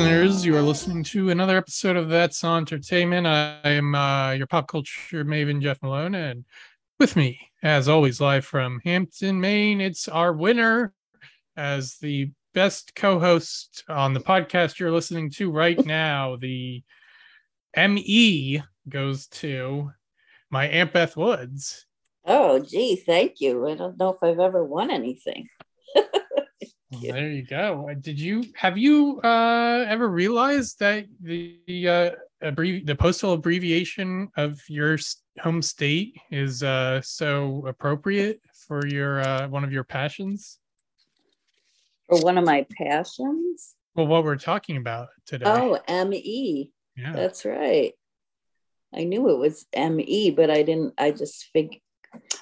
listeners. You are listening to another episode of That's Auntertainment. I am uh, your pop culture maven, Jeff Malone, and with me, as always, live from Hampton, Maine, it's our winner as the best co-host on the podcast you're listening to right now. The ME goes to my Aunt Beth Woods. Oh, gee, thank you. I don't know if I've ever won anything. Well, there you go. Uh, Did you have you uh, ever realized that the the, uh, abbrevi- the postal abbreviation of your home state is uh, so appropriate for your uh, one of your passions? For one of my passions. Well, what we're talking about today. Oh, ME. yeah. That's right. I knew it was ME, but I didn't, I just fig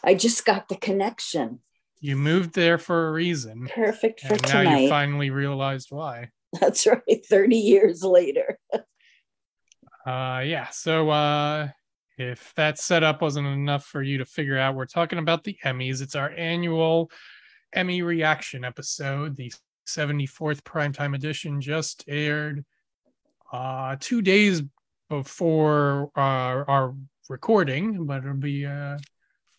I just got the connection. You moved there for a reason, Perfect for and now you finally realized why. That's right. 30 years later. Uh, yeah. So, uh, if that setup wasn't enough for you to figure out, we're talking about the Emmys. It's our annual Emmy reaction episode. The 74th primetime edition just aired uh, two days before our, our recording, but it'll be uh,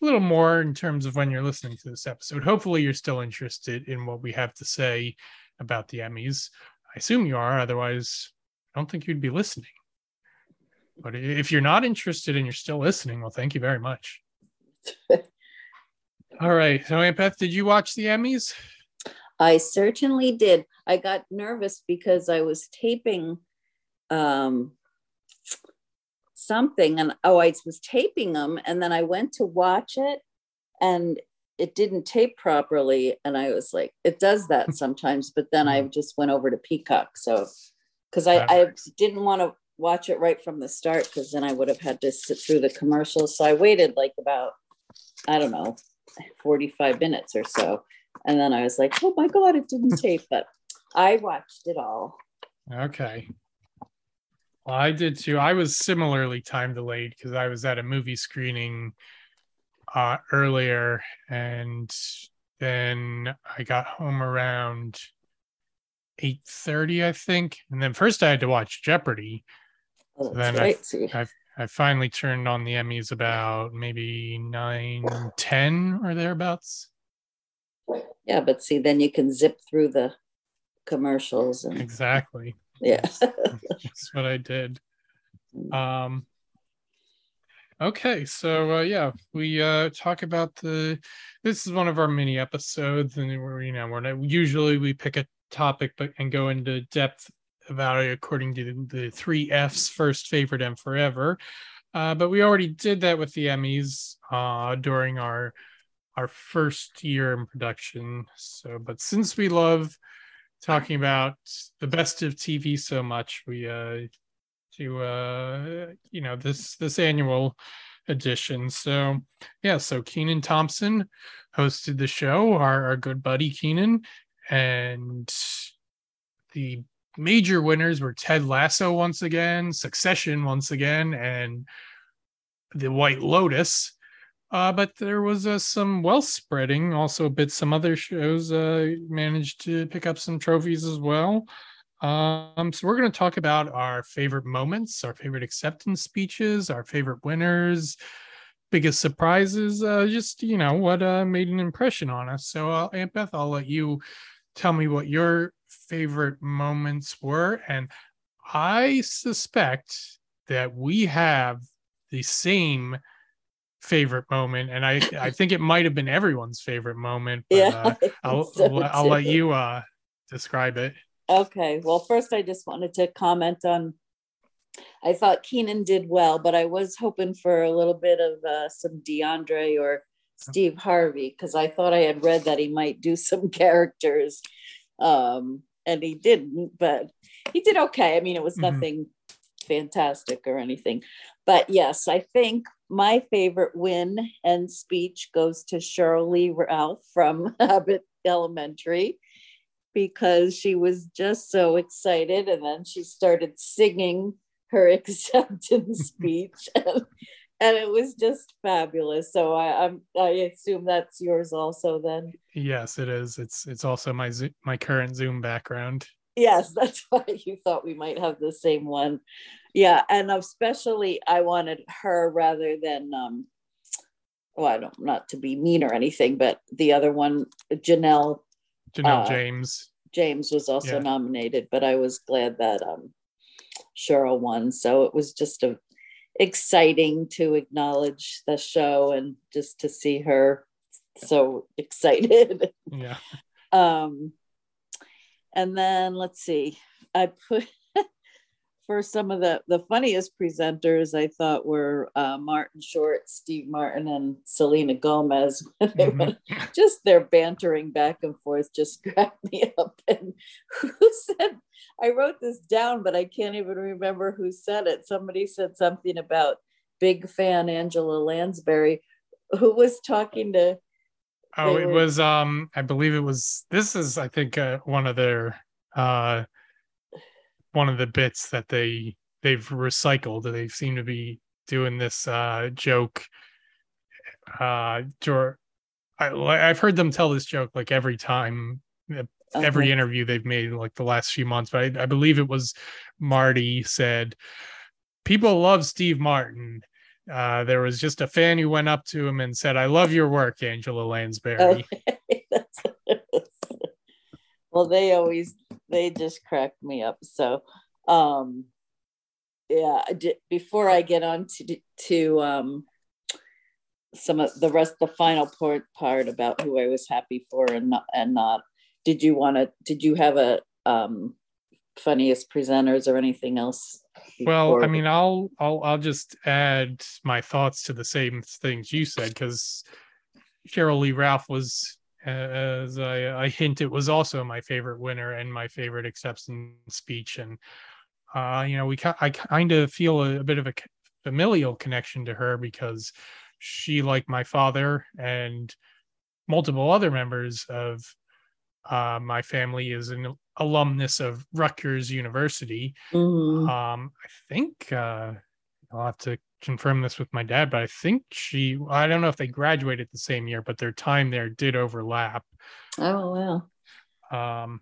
a little more in terms of when you're listening to this episode. Hopefully, you're still interested in what we have to say about the Emmys. I assume you are, otherwise, I don't think you'd be listening. But if you're not interested and you're still listening, well, thank you very much. All right. So, Aunt Beth, did you watch the Emmys? I certainly did. I got nervous because I was taping um, something and oh, I was taping them and then I went to watch it and it didn't tape properly. And I was like, it does that sometimes, but then I mm-hmm. just went over to Peacock. So, because I, I didn't want to watch it right from the start because then I would have had to sit through the commercials. So I waited like about, I don't know, 45 minutes or so. And then I was like, oh my God, it didn't tape, but I watched it all. Okay. Well, I did too. I was similarly time delayed because I was at a movie screening uh, earlier, and then I got home around eight thirty, I think. And then first I had to watch Jeopardy. Oh, So then I-. See, I finally turned on the Emmys about maybe nine ten or thereabouts. yeah, but see, then you can zip through the commercials and Exactly. Yeah. That's what I did. Um okay, so uh yeah, we uh talk about the this is one of our mini episodes and we're you know, we're not usually we pick a topic but and go into depth about it according to the three F's first favorite and forever. Uh but we already did that with the Emmys uh during our our first year in production. So but since we love talking about the best of TV so much, we uh to uh you know this this annual edition. So yeah, so Kenan Thompson hosted the show, our, our good buddy Kenan, and the major winners were Ted Lasso once again, Succession once again, and The White Lotus. Uh, but there was uh, some wealth spreading, also a bit. Some other shows uh, managed to pick up some trophies as well. Um, so we're going to talk about our favorite moments, our favorite acceptance speeches, our favorite winners, biggest surprises, uh, just you know what uh, made an impression on us. So, uh, Aunt Beth, I'll let you tell me what your favorite moments were, and I suspect that we have the same favorite moment, and I I think it might have been everyone's favorite moment. But, yeah. uh, I'll so, I'll let you uh describe it. Okay. Well, first, I just wanted to comment on. I thought Kenan did well, but I was hoping for a little bit of uh, some Diondre or Steve Harvey because I thought I had read that he might do some characters, um, and he didn't. But he did okay. I mean, it was Mhm. nothing fantastic or anything. But yes, I think my favorite win and speech goes to Sheryl Lee Ralph from Abbott Elementary because she was just so excited and then she started singing her acceptance speech and, and it was just fabulous so I, I'm, I assume that's yours also then Yes, it is. It's it's also my my current Zoom background. Yes, that's why you thought we might have the same one. Yeah, and especially I wanted her rather than um well, I don't not to be mean or anything, but the other one, Janelle Janelle uh, James. James was also yeah. nominated, but I was glad that um Sheryl won. So it was just a exciting to acknowledge the show and just to see her so excited. Yeah. um and then let's see, I put for some of the the funniest presenters I thought were uh, Martin Short, Steve Martin, and Selena Gomez. Mm-hmm. just their bantering back and forth just cracked me up. And who said I wrote this down, but I can't even remember who said it. Somebody said something about big fan Angela Lansbury, who was talking to. Oh, it were, was. Um, I believe it was. This is, I think, uh, one of their. Uh, one of the bits that they they've recycled. They seem to be doing this uh, joke. Uh, to, I, I've heard them tell this joke like every time okay. every interview they've made like the last few months. But I, I believe it was Marty said, "People love Steve Martin." Uh, there was just a fan who went up to him and said, "I love your work, Angela Lansbury." Okay. well, they always they just cracked me up. So, um, yeah. Before I get on to to um, some of the rest, the final part part about who I was happy for and not and not did you want to did you have a um funniest presenters or anything else well i mean i'll i'll i'll just add my thoughts to the same things you said because sheryl lee ralph was as I, I hint it was also my favorite winner and my favorite acceptance speech. And uh you know we i kind of feel a, a bit of a familial connection to her because she like my father and multiple other members of uh, my family is an alumnus of Rutgers University. Mm-hmm. Um, I think uh, I'll have to confirm this with my dad, but I think she, I don't know if they graduated the same year, but their time there did overlap. Oh, wow. Um,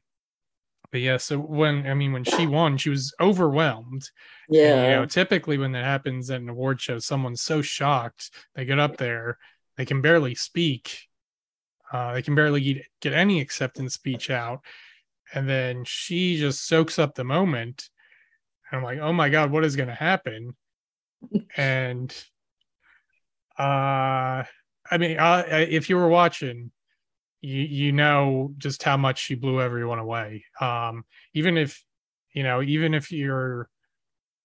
but yeah, so when, I mean, when she won, she was overwhelmed. Yeah. And, you know, typically when that happens at an award show, someone's so shocked, they get up there, they can barely speak uh, they can barely get, get any acceptance speech out. And then she just soaks up the moment. And I'm like, oh my God, what is going to happen? and uh, I mean, uh, if you were watching, you you know just how much she blew everyone away. Um, even if you know, even if you're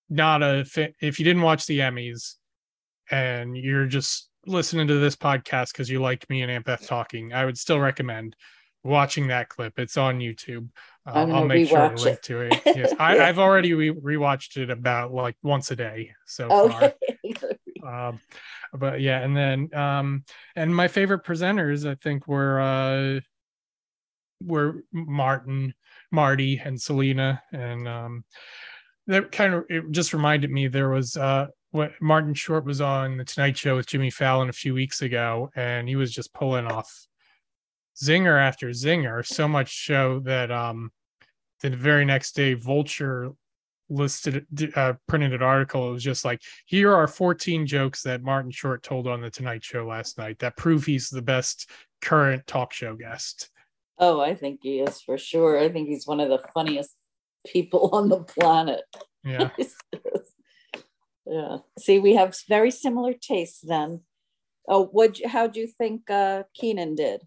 not a if you didn't watch the Emmys and you're just listening to this podcast because you liked me and Aunt Beth talking, I would still recommend watching that clip. It's on YouTube. Uh, I'll make sure to link to it. Yes, I, have already re- rewatched it about like once a day so okay. far. um, but yeah, and then um, and my favorite presenters, I think, were uh, were Martin, Marty, and Selena, and um, that kind of it just reminded me there was uh what Martin Short was on the Tonight Show with Jimmy Fallon a few weeks ago, and he was just pulling off zinger after zinger, so much so that um the very next day Vulture listed uh, printed an article. It was just like, here are 14 jokes that Martin Short told on the Tonight Show last night that prove he's the best current talk show guest. Oh, I think he is for sure. I think he's one of the funniest people on the planet. Yeah. Yeah. See, we have very similar tastes then. Oh, what? How do you think uh, Kenan did?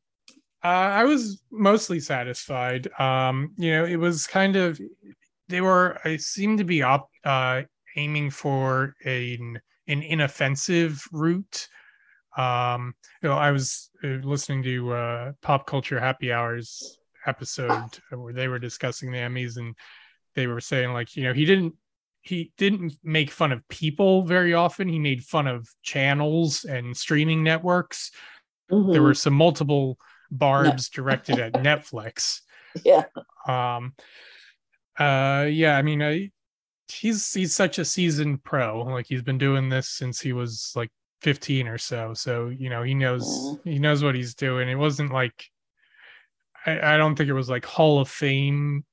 Uh, I was mostly satisfied. Um, you know, it was kind of they were. I seemed to be op, uh, aiming for an an inoffensive route. Um, you know, I was uh, listening to uh, Pop Culture Happy Hours episode where they were discussing the Emmys, and they were saying like, you know, he didn't he didn't make fun of people very often. He made fun of channels and streaming networks. Mm-hmm. There were some multiple barbs no. directed at Netflix. Yeah. Um. Uh. Yeah. I mean, I, he's he's such a seasoned pro. Like he's been doing this since he was like 15 or so. So you know he knows mm-hmm. he knows what he's doing. It wasn't like I, I don't think it was like Hall of Fame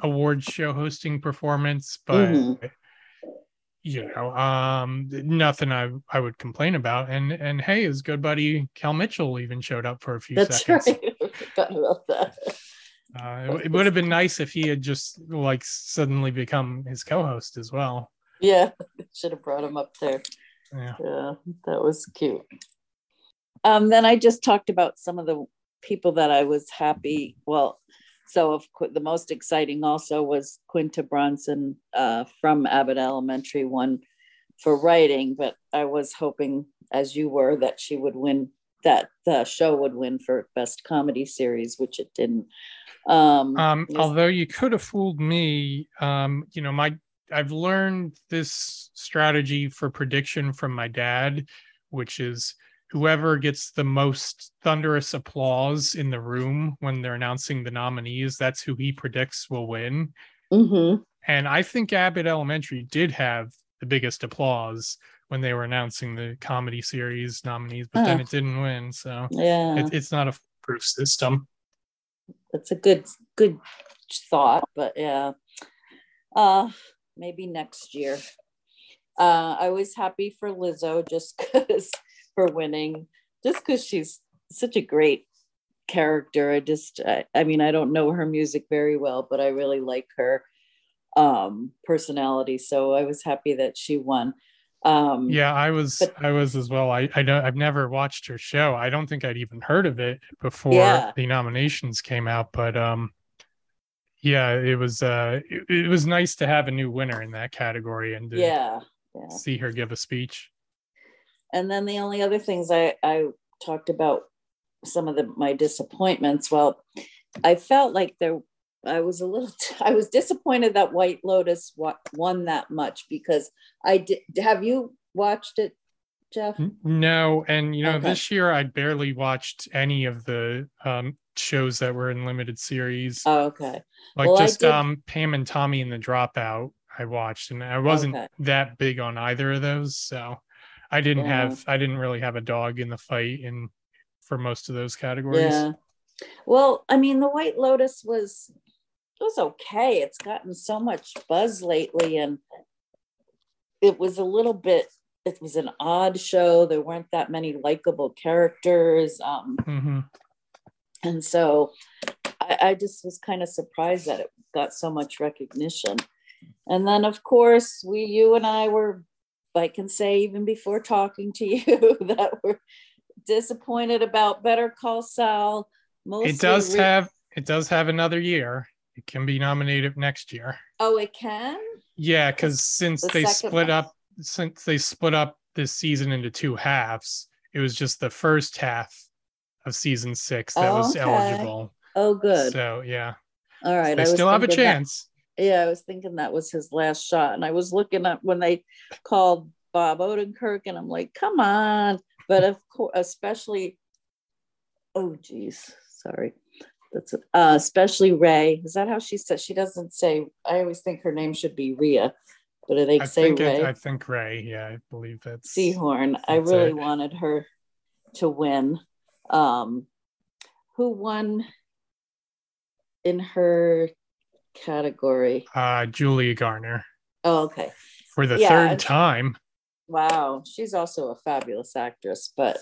award show hosting performance, but Mhm. You know, um, nothing I I would complain about. And and hey, his good buddy Kel Mitchell even showed up for a few That's seconds. right. About that. Uh, it, it would have been nice if he had just like suddenly become his co-host as well. Yeah, should have brought him up there. Yeah. Yeah, that was cute. Um, then I just talked about some of the people that I was happy. Well, so of course, the most exciting also was Quinta Brunson uh, from Abbott Elementary won for writing, but I was hoping, as you were, that she would win. That the show would win for best comedy series, which it didn't. Um, Um, although you could have fooled me, um, you know, my I've learned this strategy for prediction from my dad, which is whoever gets the most thunderous applause in the room when they're announcing the nominees, that's who he predicts will win. mhm. And I think Abbott Elementary did have the biggest applause when they were announcing the comedy series nominees, but then it didn't win. So yeah. it, it's not a proof system. that's a good good thought but yeah uh maybe next year uh i was happy for lizzo just because for winning just because she's such a great character i just I, I mean i don't know her music very well but i really like her um personality so i was happy that she won um Yeah, I was But- I was as well. I I know I've never watched her show. I don't think I'd even heard of it before Yeah. the nominations came out, but um yeah, it was uh it, it was nice to have a new winner in that category and to yeah yeah see her give a speech. And then the only other things I, I talked about some of the my disappointments. Well, I felt like there I was a little I was disappointed that White Lotus won that much because I did have you watched it, Jeff? No, and you know, Okay. this year I barely watched any of the um shows that were in limited series. Oh, okay. like well, just um Pam and Tommy and the Dropout I watched and I wasn't Okay. that big on either of those, so I didn't Yeah. have I didn't really have a dog in the fight in for most of those categories. Yeah. Well, I mean, the White Lotus was it was okay. It's gotten so much buzz lately, and it was a little bit. It was an odd show. There weren't that many likable characters, um, hmm and so I, I just was kind of surprised that it got so much recognition. And then, of course, we, you and I were, I can say, even before talking to you, that we're disappointed about Better Call Saul. It does re- have it does have another year. It can be nominated next year. Oh, it can. Yeah, because since The they split one. up since they split up this season into two halves, it was just the first half of season six that Oh, was okay. eligible. Oh, good. So yeah, All right. they I still have a chance. Yeah, I was thinking that was his last shot, and I was looking up when they called Bob Odenkirk, and I'm like, come on. But of course, especially, oh geez, sorry. That's uh, especially Ray. Is that how she says? She doesn't say. I always think her name should be Rhea, but do they I say Ray? it, I think Ray. Yeah, I believe that's Seehorn. I really it. wanted her to win. Um, who won in her category? uh Julia Garner Oh, okay. for the Yeah, third time. Wow. She's also a fabulous actress, but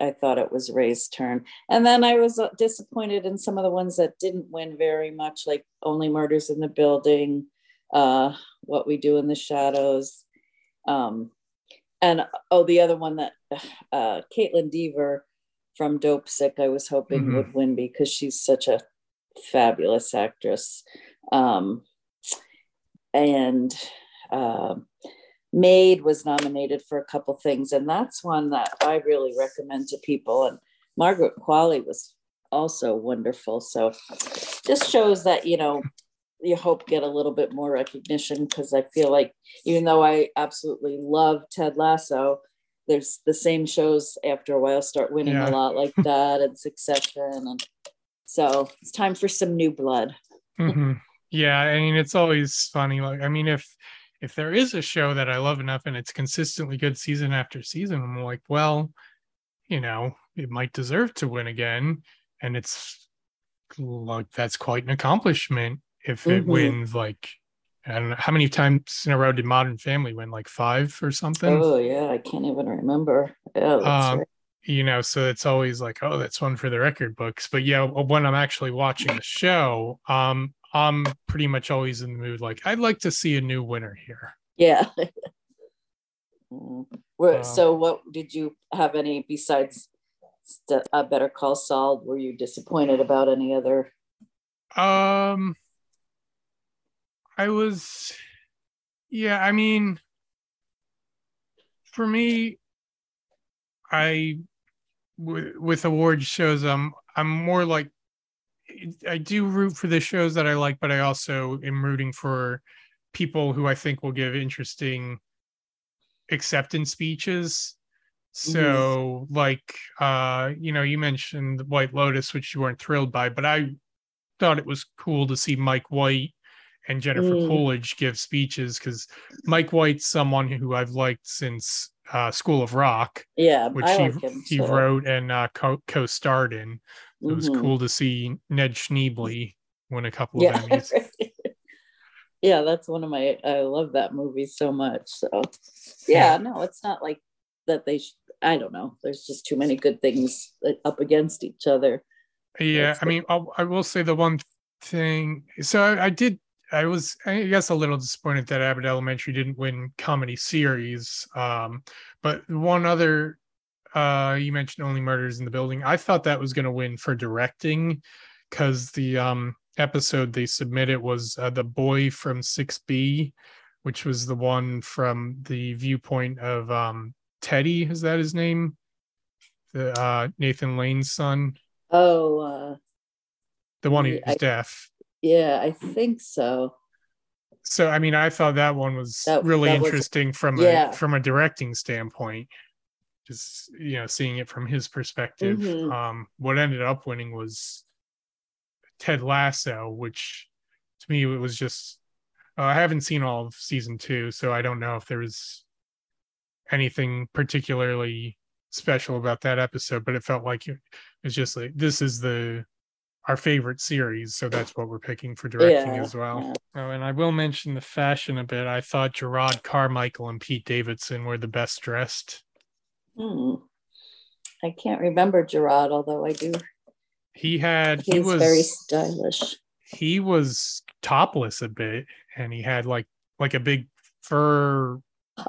I thought it was Ray's turn. And then I was uh, disappointed in some of the ones that didn't win very much, like Only Murders in the Building, uh, What We Do in the Shadows. Um, and oh, the other one that uh, Kaitlyn Dever from Dopesick, I was hoping Mhm. would win because she's such a fabulous actress. Um, and um Maid was nominated for a couple things, and that's one that I really recommend to people. And Margaret Qualley was also wonderful. So just shows that you know you hope get a little bit more recognition because I feel like even though I absolutely love Ted Lasso, there's the same shows after a while start winning Yeah. a lot like that and Succession, and so it's time for some new blood. Mhm. Yeah, I mean it's always funny. Like I mean, if if there is a show that I love enough and it's consistently good season after season, I'm like, well, you know, it might deserve to win again, and it's like that's quite an accomplishment if it Mhm. wins like I don't know how many times in a row did Modern Family win like five or something. Oh yeah, I can't even remember. That's Um, right. you know so it's always like oh that's one for the record books but yeah when i'm actually watching the show um i'm pretty much always in the mood like i'd like to see a new winner here Yeah. Mm. Were- Um, so, what did you have any besides st- uh, Better Call Saul? Were you disappointed about any other? um i was yeah i mean for me i with, with award shows um i'm more like i do root for the shows that i like but i also am rooting for people who i think will give interesting acceptance speeches so like uh you know you mentioned white lotus which you weren't thrilled by but i thought it was cool to see mike white and jennifer Mm. coolidge give speeches because mike white's someone who i've liked since uh school of rock Yeah, which I he, like him. he wrote and uh, co-starred in. It was Mhm. cool to see Ned Schneebly win a couple Yeah. of Emmys. yeah, that's one of my. I love that movie so much. So, yeah, no, it's not like that. They. Sh- I don't know. There's just too many good things up against each other. Yeah, That's I mean, I'll, I will say the one thing. So I, I did. I was, I guess, a little disappointed that Abbott Elementary didn't win comedy series. Um, but one other, uh, you mentioned Only Murders in the Building. I thought that was going to win for directing, because the um episode they submitted was uh, the boy from Six B, which was the one from the viewpoint of um Teddy. Is that his name? The uh, Nathan Lane's son. Oh, uh, the one who's I- deaf. yeah, I think so. So I mean, I thought that one was That- really that was- interesting from yeah. a from a directing standpoint. Just you know, seeing it from his perspective. Mhm. Um, what ended up winning was Ted Lasso, which to me it was just. Uh, I haven't seen all of season two, so I don't know if there was anything particularly special about that episode. But it felt like it was just like this is the our favorite series, so that's what we're picking for directing Yeah, as well. Oh, and I will mention the fashion a bit. I thought Jerrod Carmichael and Pete Davidson were the best dressed. Hmm. I can't remember Jerrod, although I do. He had he He's was very stylish. he was topless a bit, and he had like like a big fur.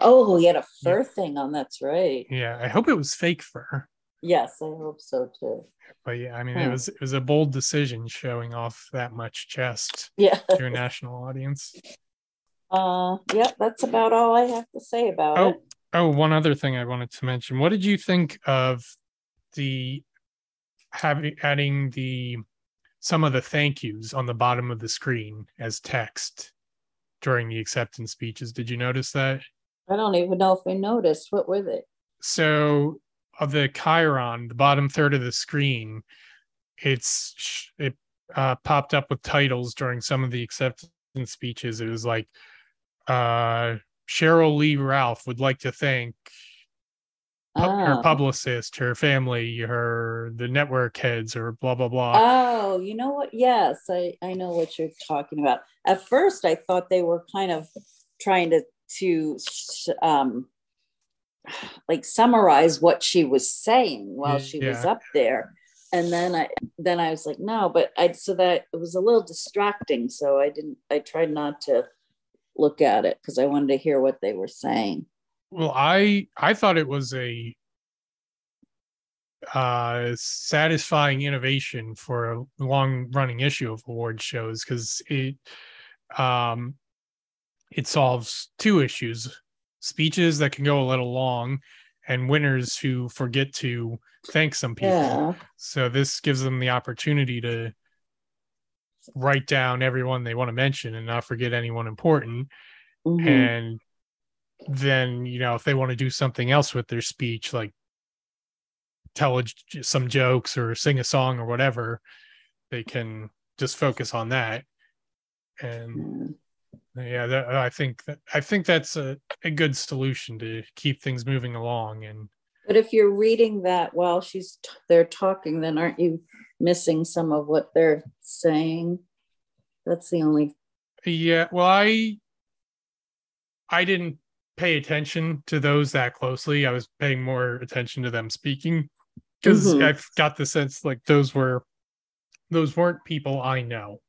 Oh, he had a fur thing on. That's right. Yeah, I hope it was fake fur, Yes, I hope so too. but yeah, I mean it Hmm. was it was a bold decision showing off that much chest Yeah. to a national audience. Uh, yeah, that's about all I have to say about Oh. it. Oh, one other thing I wanted to mention. What did you think of the having adding the some of the thank yous on the bottom of the screen as text during the acceptance speeches? Did you notice that? I don't even know if we noticed. What were they? So of the Chiron, the bottom third of the screen, it's it uh, popped up with titles during some of the acceptance speeches. It was like uh Sheryl Lee Ralph would like to thank pu- her Ah. publicist, her family, her the network heads, or blah blah blah. Oh, you know what? Yes, I, I know what you're talking about. At first, I thought they were kind of trying to to um like summarize what she was saying while she was up there. And then I then I was like, no, but I so that it was a little distracting. So I didn't I tried not to look at it because I wanted to hear what they were saying. well, I I thought it was a uh satisfying innovation for a long running issue of award shows because it um it solves two issues speeches that can go a little long and winners who forget to thank some people Yeah. So this gives them the opportunity to write down everyone they want to mention and not forget anyone important. Mhm. And then, you know, if they want to do something else with their speech, like tell a some jokes or sing a song or whatever, they can just focus on that. And Yeah. yeah, that, I think that, I think that's a, a good solution to keep things moving along. And But if you're reading that while she's t- they're talking, then aren't you missing some of what they're saying? That's the only Yeah, well, I I didn't pay attention to those that closely. I was paying more attention to them speaking because Mhm. I've got the sense like those were those weren't people I know.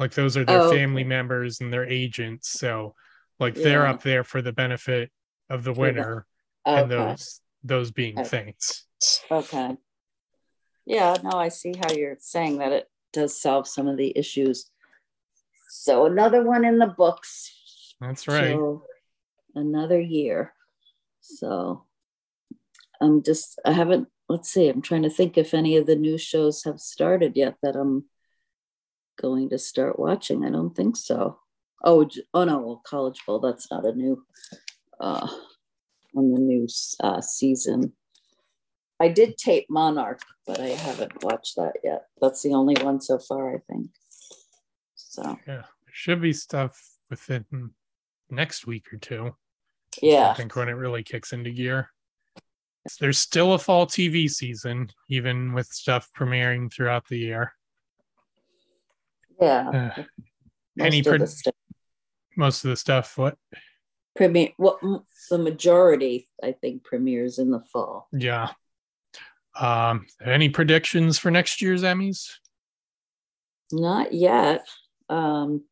Like those are their Oh, family okay. members and their agents. So like they're up there for the benefit of the For the- winner and those those being Okay. things. Okay. Yeah, no, I see how you're saying that it does solve some of the issues. So another one in the books. That's right. till Another year. So I'm just, I haven't, let's see, I'm trying to think if any of the new shows have started yet that I'm going to start watching. I don't think so. Oh, oh no, well, College Bowl, that's not a new, uh, on the new uh, season. I did tape Monarch, but I haven't watched that yet. That's the only one so far, I think. So, Yeah. There should be stuff within next week or two. Yeah, I think when it really kicks into gear. There's still a fall TV season, even with stuff premiering throughout the year. Yeah. Uh, most any of stuff most of the stuff, what? Premiere, well, the majority, I think, premieres in the fall. Yeah. Um, any predictions for next year's Emmys? Not yet. Um,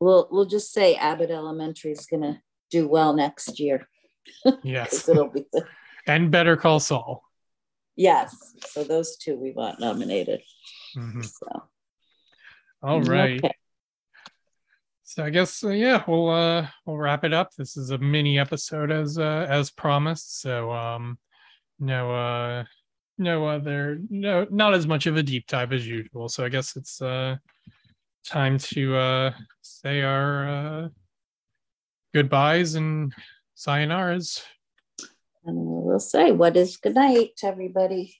we'll we'll just say Abbott Elementary is gonna do well next year Yes. it'll be the- And Better Call Saul. yes. So those two we want nominated. Mhm. So All right. Okay. So I guess uh, yeah, we'll uh we'll wrap it up. This is a mini episode as uh as promised. So um no uh no other no not as much of a deep dive as usual. So I guess it's uh time to uh say our uh goodbyes and sayonara's. And we'll say what is good night, to everybody.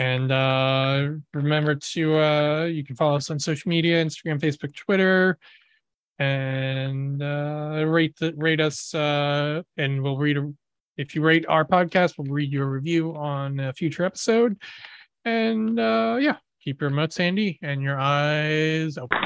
And uh, remember to uh, you can follow us on social media: Instagram, Facebook, Twitter, and uh, rate the, rate us. Uh, and we'll read if you rate our podcast, we'll read your review on a future episode. And uh, yeah, keep your remotes handy and your eyes open.